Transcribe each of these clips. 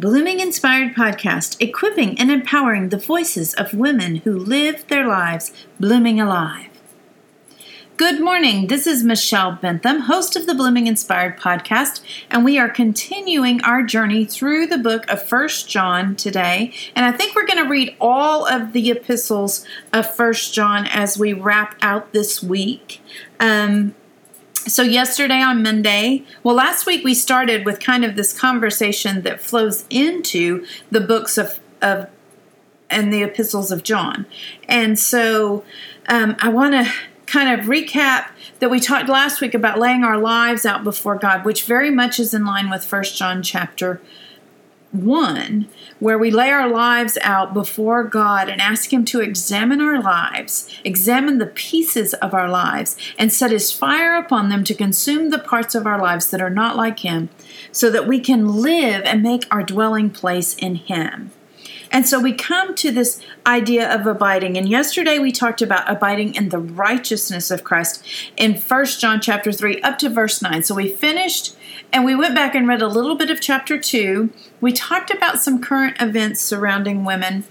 Blooming Inspired Podcast, equipping and empowering the voices of women who live their lives blooming alive. Good morning. This is Michelle Bentham, host of the Blooming Inspired podcast, and we are continuing our journey through the book of First John today. And I think we're going to read all of the epistles of First John as we wrap out this week. Um, so yesterday on Monday, well, last week we started with kind of this conversation that flows into the books of of and the epistles of John, and so um, I want to kind of recap that we talked last week about laying our lives out before God, which very much is in line with First John chapter 1, where we lay our lives out before God and ask Him to examine our lives, examine the pieces of our lives, and set His fire upon them to consume the parts of our lives that are not like Him, so that we can live and make our dwelling place in Him. And so we come to this idea of abiding. And yesterday we talked about abiding in the righteousness of Christ in First John chapter 3 up to verse 9. So we finished and we went back and read a little bit of chapter 2. We talked about some current events surrounding women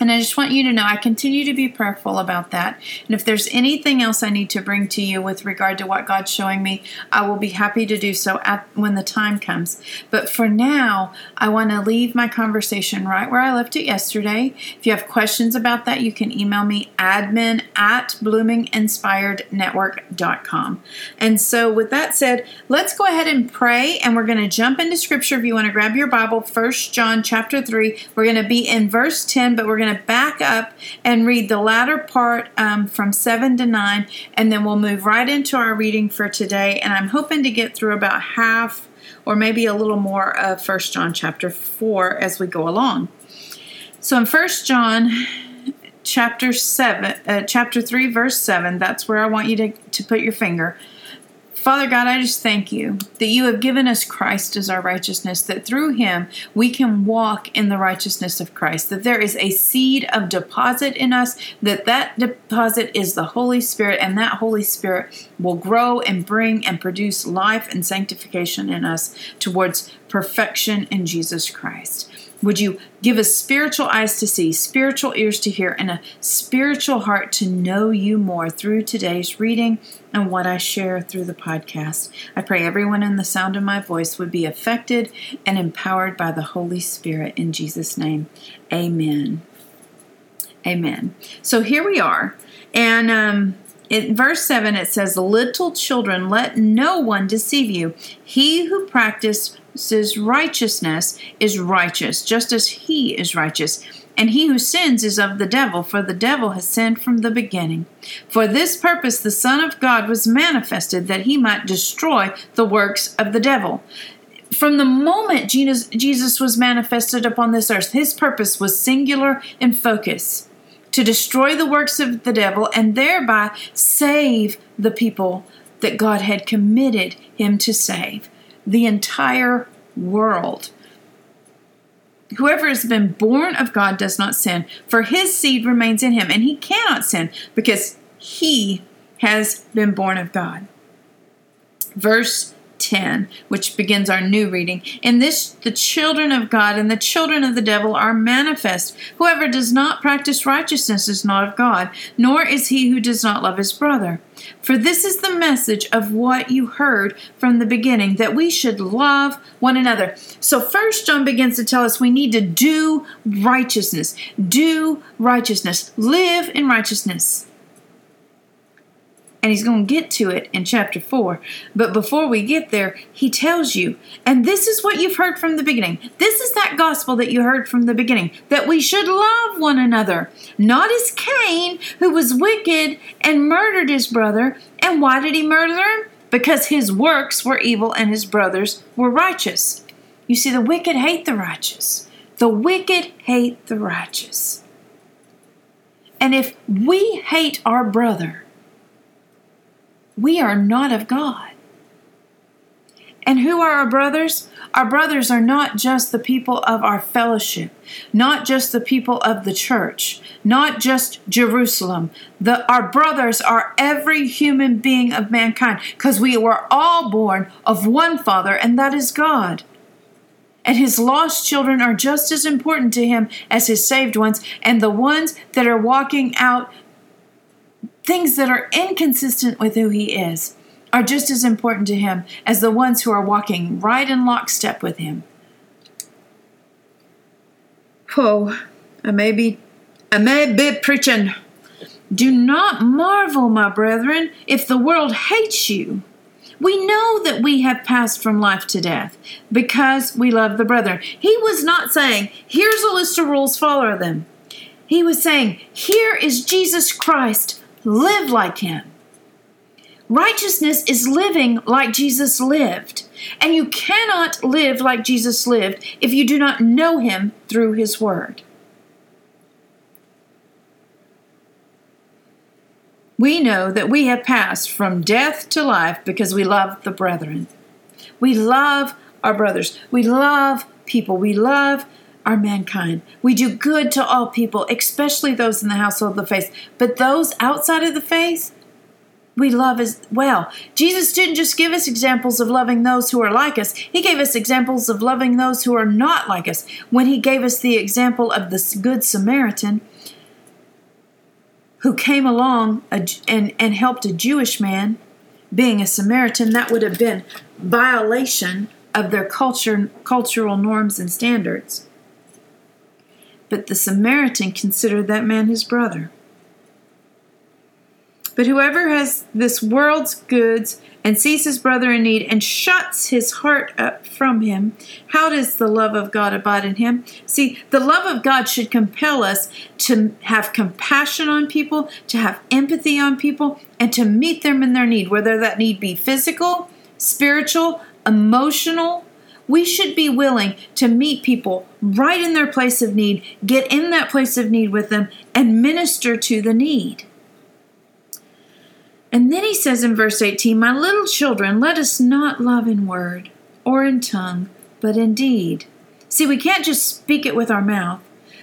and I just want you to know I continue to be prayerful about that. And if there's anything else I need to bring to you with regard to what God's showing me, I will be happy to do so at, when the time comes. But for now, I want to leave my conversation right where I left it yesterday. If you have questions about that, you can email me admin at bloominginspirednetwork.com. And so, with that said, let's go ahead and pray. And we're going to jump into scripture. If you want to grab your Bible, First John chapter 3, we're going to be in verse 10, but we're going going to back up and read the latter part um, from 7 to 9, and then we'll move right into our reading for today. And I'm hoping to get through about half or maybe a little more of First John chapter 4 as we go along. So in First John chapter 7, uh, chapter 3, verse 7, that's where I want you to, to put your finger. Father God, I just thank you that you have given us Christ as our righteousness, that through him we can walk in the righteousness of Christ, that there is a seed of deposit in us, that that deposit is the Holy Spirit, and that Holy Spirit will grow and bring and produce life and sanctification in us towards perfection in Jesus Christ. Would you give us spiritual eyes to see, spiritual ears to hear, and a spiritual heart to know you more through today's reading and what I share through the podcast? I pray everyone in the sound of my voice would be affected and empowered by the Holy Spirit in Jesus' name. Amen. Amen. So here we are. And um, in verse 7, it says, Little children, let no one deceive you. He who practices says righteousness is righteous, just as he is righteous. And he who sins is of the devil, for the devil has sinned from the beginning. For this purpose the Son of God was manifested, that he might destroy the works of the devil. From the moment Jesus, Jesus was manifested upon this earth, his purpose was singular in focus to destroy the works of the devil and thereby save the people that God had committed him to save the entire world. Whoever has been born of God does not sin, for his seed remains in him, and he cannot sin because he has been born of God. Verse 10, which begins our new reading. In this, the children of God and the children of the devil are manifest. Whoever does not practice righteousness is not of God, nor is he who does not love his brother. For this is the message of what you heard from the beginning, that we should love one another. So, first, John begins to tell us we need to do righteousness, do righteousness, live in righteousness and he's going to get to it in chapter 4. But before we get there, he tells you, and this is what you've heard from the beginning. This is that gospel that you heard from the beginning that we should love one another, not as Cain, who was wicked and murdered his brother. And why did he murder him? Because his works were evil and his brothers were righteous. You see, the wicked hate the righteous. The wicked hate the righteous. And if we hate our brother, we are not of God. And who are our brothers? Our brothers are not just the people of our fellowship, not just the people of the church, not just Jerusalem. The, our brothers are every human being of mankind because we were all born of one Father, and that is God. And his lost children are just as important to him as his saved ones. And the ones that are walking out things that are inconsistent with who he is are just as important to him as the ones who are walking right in lockstep with him. Oh, I may be, I may be preaching. Do not marvel, my brethren, if the world hates you. We know that we have passed from life to death because we love the brethren. He was not saying, here's a list of rules, follow them. He was saying, here is Jesus Christ, live like him. Righteousness is living like Jesus lived. And you cannot live like Jesus lived if you do not know him through his word. We know that we have passed from death to life because we love the brethren. We love our brothers. We love people. We love our mankind. We do good to all people, especially those in the household of the faith. But those outside of the faith, we love as well. Jesus didn't just give us examples of loving those who are like us, He gave us examples of loving those who are not like us. When He gave us the example of the Good Samaritan, who came along and, and helped a Jewish man, being a Samaritan, that would have been violation of their culture, cultural norms and standards. But the Samaritan considered that man his brother. But whoever has this world's goods and sees his brother in need and shuts his heart up from him, how does the love of God abide in him? See, the love of God should compel us to have compassion on people, to have empathy on people, and to meet them in their need, whether that need be physical, spiritual, emotional. We should be willing to meet people right in their place of need, get in that place of need with them, and minister to the need. And then he says in verse 18, My little children, let us not love in word or in tongue, but in deed. See, we can't just speak it with our mouth.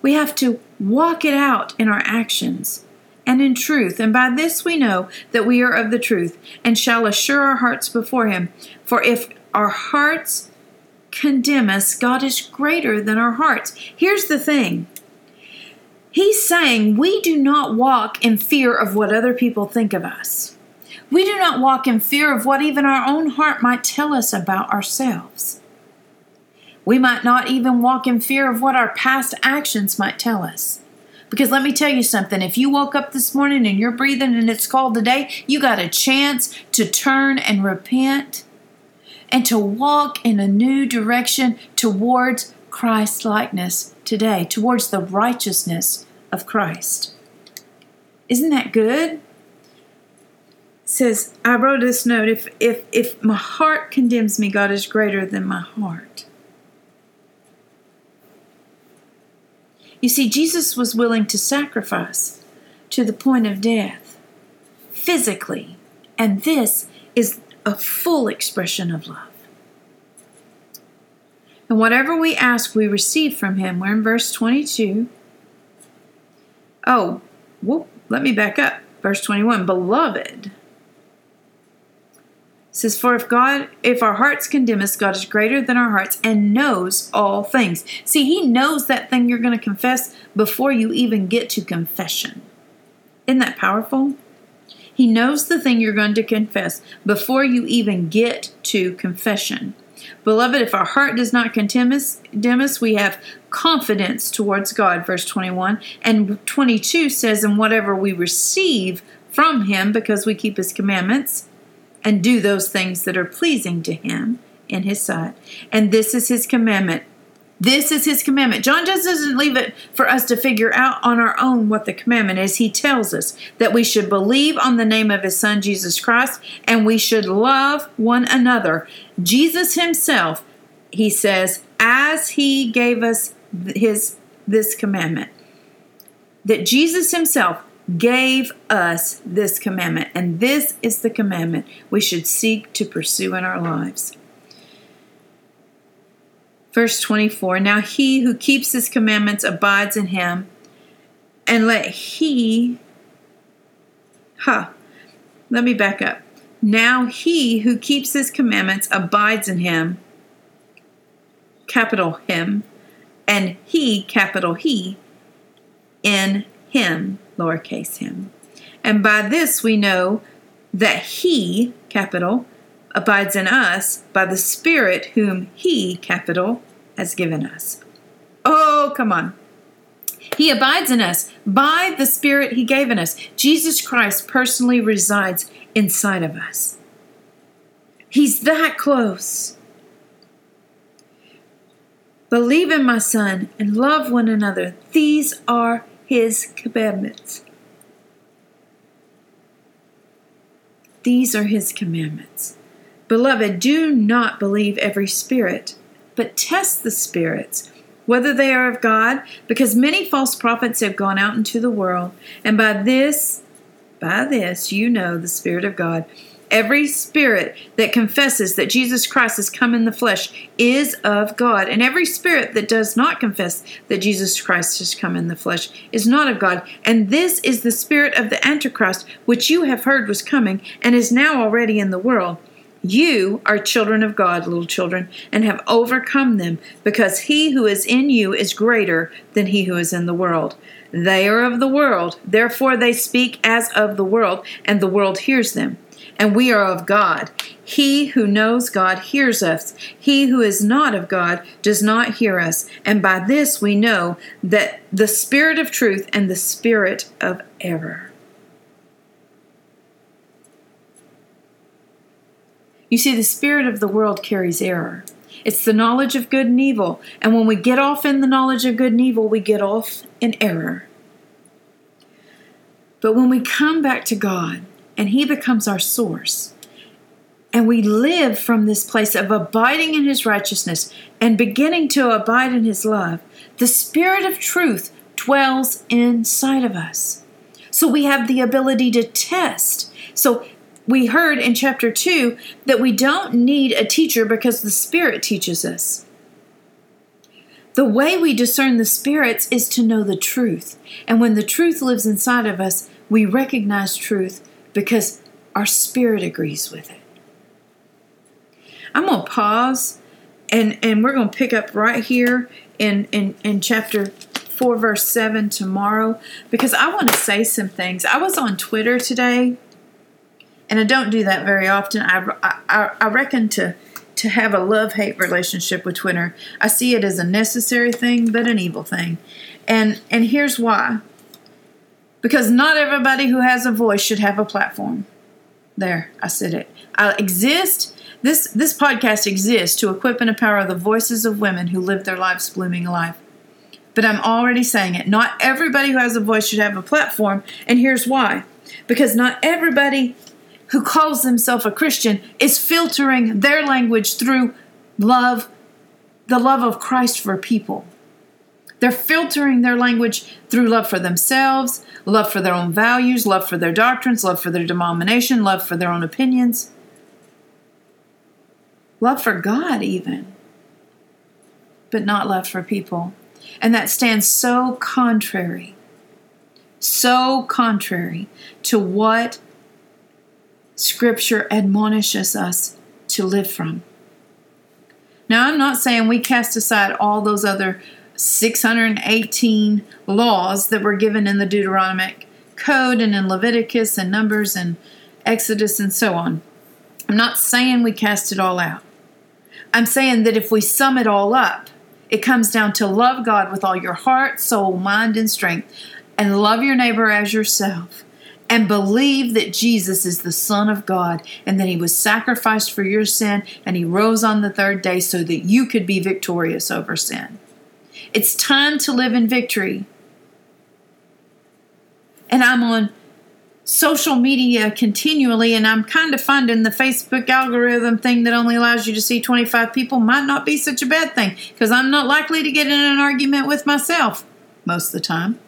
We have to walk it out in our actions and in truth. And by this we know that we are of the truth and shall assure our hearts before him. For if our hearts condemn us, God is greater than our hearts. Here's the thing He's saying we do not walk in fear of what other people think of us. We do not walk in fear of what even our own heart might tell us about ourselves. We might not even walk in fear of what our past actions might tell us. Because let me tell you something if you woke up this morning and you're breathing and it's cold today, you got a chance to turn and repent and to walk in a new direction towards Christ likeness today, towards the righteousness of Christ. Isn't that good? It says, I wrote this note if, if, if my heart condemns me, God is greater than my heart. You see, Jesus was willing to sacrifice to the point of death physically, and this is a full expression of love. And whatever we ask, we receive from him. We're in verse 22. Oh, whoop, let me back up. Verse 21 Beloved says, For if God, if our hearts condemn us, God is greater than our hearts and knows all things. See, He knows that thing you're going to confess before you even get to confession. Isn't that powerful? He knows the thing you're going to confess before you even get to confession. Beloved, if our heart does not condemn us, we have confidence towards God, verse 21. And 22 says, And whatever we receive from Him, because we keep His commandments and do those things that are pleasing to Him in His sight. And this is His commandment this is his commandment. John just doesn't leave it for us to figure out on our own what the commandment is. He tells us that we should believe on the name of his son Jesus Christ and we should love one another. Jesus himself, he says, as he gave us his this commandment. That Jesus himself gave us this commandment and this is the commandment we should seek to pursue in our lives. Verse 24 Now he who keeps his commandments abides in him, and let he, huh, let me back up. Now he who keeps his commandments abides in him, capital Him, and He, capital He, in Him, lowercase him. And by this we know that He, capital, abides in us by the Spirit whom He, capital, has given us. Oh, come on. He abides in us by the Spirit He gave in us. Jesus Christ personally resides inside of us. He's that close. Believe in my Son and love one another. These are His commandments. These are His commandments. Beloved, do not believe every spirit, but test the spirits whether they are of God, because many false prophets have gone out into the world, and by this, by this you know the Spirit of God. Every spirit that confesses that Jesus Christ has come in the flesh is of God, and every spirit that does not confess that Jesus Christ has come in the flesh is not of God. And this is the spirit of the Antichrist, which you have heard was coming and is now already in the world. You are children of God, little children, and have overcome them, because he who is in you is greater than he who is in the world. They are of the world, therefore they speak as of the world, and the world hears them. And we are of God. He who knows God hears us. He who is not of God does not hear us. And by this we know that the spirit of truth and the spirit of error. You see, the spirit of the world carries error. It's the knowledge of good and evil. And when we get off in the knowledge of good and evil, we get off in error. But when we come back to God and He becomes our source, and we live from this place of abiding in His righteousness and beginning to abide in His love, the Spirit of truth dwells inside of us. So we have the ability to test. So we heard in chapter 2 that we don't need a teacher because the Spirit teaches us. The way we discern the spirits is to know the truth. And when the truth lives inside of us, we recognize truth because our spirit agrees with it. I'm going to pause and, and we're going to pick up right here in, in, in chapter 4, verse 7 tomorrow because I want to say some things. I was on Twitter today and I don't do that very often. I, I, I reckon to to have a love hate relationship with Twitter, I see it as a necessary thing, but an evil thing, and and here's why. Because not everybody who has a voice should have a platform. There, I said it. I exist. This this podcast exists to equip and empower the voices of women who live their lives blooming life. But I'm already saying it. Not everybody who has a voice should have a platform, and here's why. Because not everybody who calls themselves a Christian is filtering their language through love, the love of Christ for people. They're filtering their language through love for themselves, love for their own values, love for their doctrines, love for their denomination, love for their own opinions, love for God, even, but not love for people. And that stands so contrary, so contrary to what Scripture admonishes us to live from. Now, I'm not saying we cast aside all those other 618 laws that were given in the Deuteronomic Code and in Leviticus and Numbers and Exodus and so on. I'm not saying we cast it all out. I'm saying that if we sum it all up, it comes down to love God with all your heart, soul, mind, and strength, and love your neighbor as yourself and believe that Jesus is the Son of God and that He was sacrificed for your sin and He rose on the third day so that you could be victorious over sin. It's time to live in victory. And I'm on social media continually, and I'm kind of finding the Facebook algorithm thing that only allows you to see 25 people might not be such a bad thing because I'm not likely to get in an argument with myself most of the time.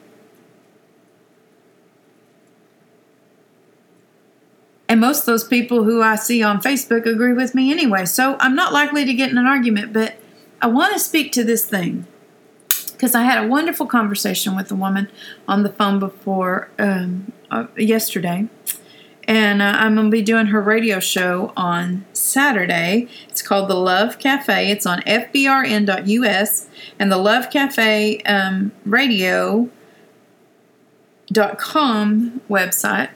And most of those people who I see on Facebook agree with me anyway. So I'm not likely to get in an argument, but I want to speak to this thing because I had a wonderful conversation with a woman on the phone before um, uh, yesterday. and uh, I'm going to be doing her radio show on Saturday. It's called The Love Cafe. It's on fbrn.us and the Love Cafe um, radio.com website.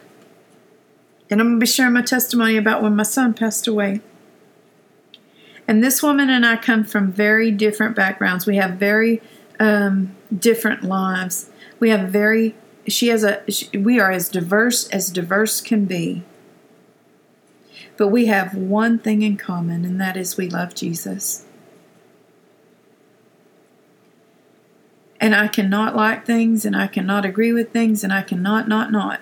And I'm going to be sharing my testimony about when my son passed away. And this woman and I come from very different backgrounds. We have very um, different lives. We have very she has a she, we are as diverse as diverse can be but we have one thing in common and that is we love jesus and i cannot like things and i cannot agree with things and i cannot not not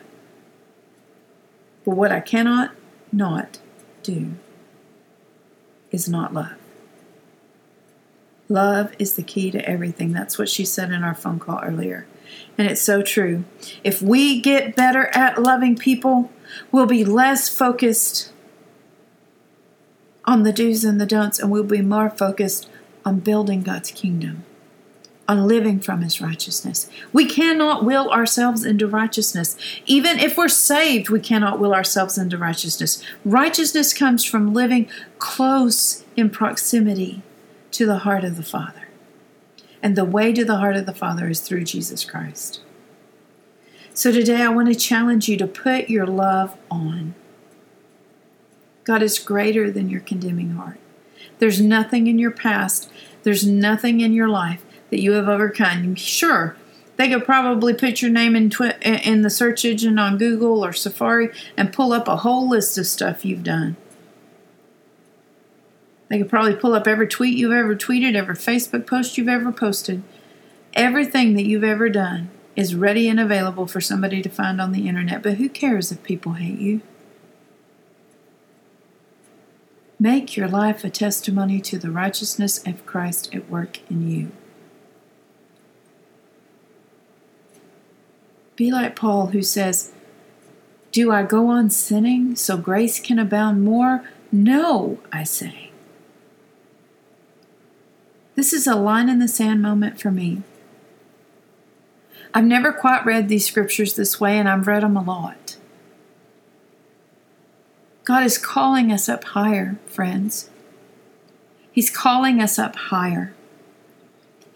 what i cannot not do is not love. Love is the key to everything. That's what she said in our phone call earlier. And it's so true. If we get better at loving people, we'll be less focused on the do's and the don'ts, and we'll be more focused on building God's kingdom, on living from His righteousness. We cannot will ourselves into righteousness. Even if we're saved, we cannot will ourselves into righteousness. Righteousness comes from living close in proximity to the heart of the Father. And the way to the heart of the Father is through Jesus Christ. So today I want to challenge you to put your love on. God is greater than your condemning heart. There's nothing in your past, there's nothing in your life that you have overcome. Sure, they could probably put your name in, twi- in the search engine on Google or Safari and pull up a whole list of stuff you've done. They could probably pull up every tweet you've ever tweeted, every Facebook post you've ever posted. Everything that you've ever done is ready and available for somebody to find on the internet. But who cares if people hate you? Make your life a testimony to the righteousness of Christ at work in you. Be like Paul, who says, Do I go on sinning so grace can abound more? No, I say. This is a line in the sand moment for me. I've never quite read these scriptures this way, and I've read them a lot. God is calling us up higher, friends. He's calling us up higher.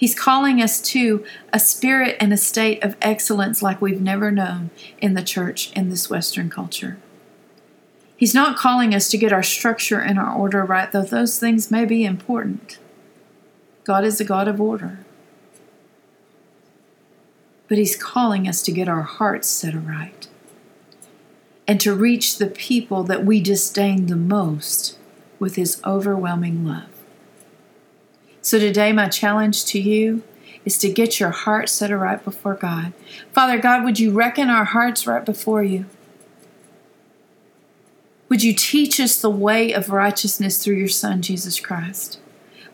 He's calling us to a spirit and a state of excellence like we've never known in the church in this Western culture. He's not calling us to get our structure and our order right, though those things may be important. God is a God of order. But He's calling us to get our hearts set aright and to reach the people that we disdain the most with His overwhelming love. So today, my challenge to you is to get your heart set right before God. Father God, would you reckon our hearts right before you? Would you teach us the way of righteousness through your Son, Jesus Christ?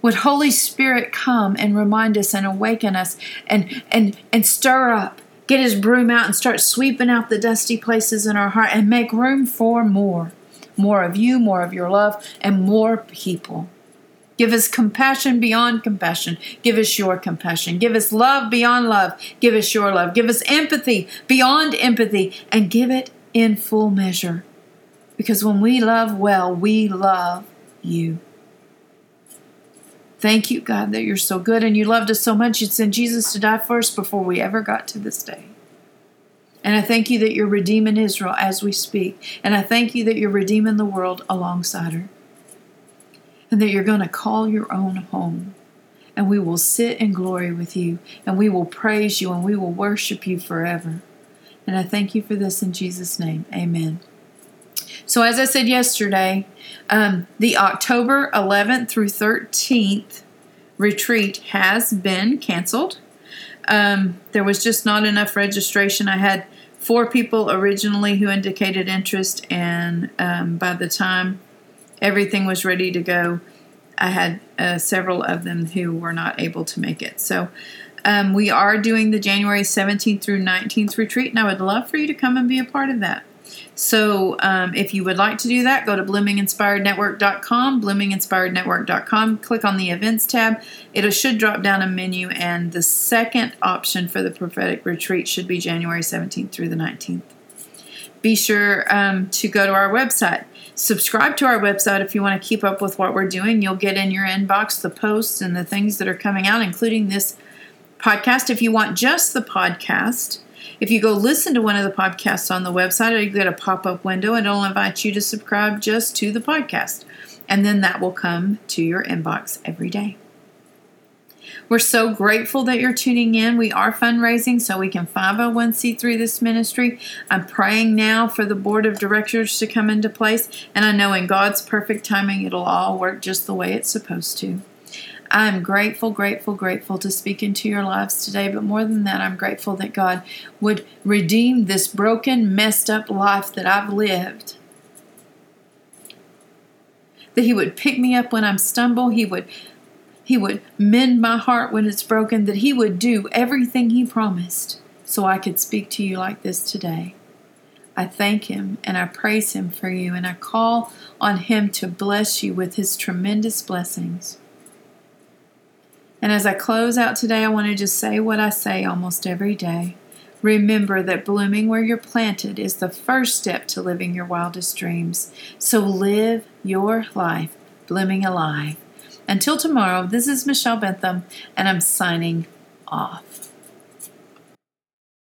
Would Holy Spirit come and remind us and awaken us and and and stir up, get his broom out and start sweeping out the dusty places in our heart and make room for more. More of you, more of your love, and more people. Give us compassion beyond compassion. Give us your compassion. Give us love beyond love. Give us your love. Give us empathy beyond empathy and give it in full measure. Because when we love well, we love you. Thank you, God, that you're so good and you loved us so much. You'd send Jesus to die for us before we ever got to this day. And I thank you that you're redeeming Israel as we speak. And I thank you that you're redeeming the world alongside her. And that you're going to call your own home. And we will sit in glory with you. And we will praise you and we will worship you forever. And I thank you for this in Jesus' name. Amen. So, as I said yesterday, um, the October 11th through 13th retreat has been canceled. Um, there was just not enough registration. I had four people originally who indicated interest, and um, by the time everything was ready to go, I had uh, several of them who were not able to make it. So, um, we are doing the January 17th through 19th retreat, and I would love for you to come and be a part of that. So um, if you would like to do that, go to bloominginspirednetwork.com, bloominginspirednetwork.com, click on the events tab. It should drop down a menu, and the second option for the prophetic retreat should be January 17th through the 19th. be sure um, to go to our website. Subscribe to our website if you want to keep up with what we're doing. You'll get in your inbox the posts and the things that are coming out, including this podcast. If you want just the podcast, if you go listen to one of the podcasts on the website, you get a pop up window and it'll invite you to subscribe just to the podcast. And then that will come to your inbox every day. We're so grateful that you're tuning in. We are fundraising so we can 501c3 this ministry. I'm praying now for the board of directors to come into place, and I know in God's perfect timing it'll all work just the way it's supposed to. I'm grateful, grateful, grateful to speak into your lives today, but more than that, I'm grateful that God would redeem this broken, messed up life that I've lived. That He would pick me up when I'm stumble. He would he would mend my heart when it's broken, that He would do everything He promised so I could speak to you like this today. I thank Him and I praise Him for you, and I call on Him to bless you with His tremendous blessings. And as I close out today, I want to just say what I say almost every day. Remember that blooming where you're planted is the first step to living your wildest dreams. So live your life blooming alive. Until tomorrow, this is Michelle Bentham, and I'm signing off.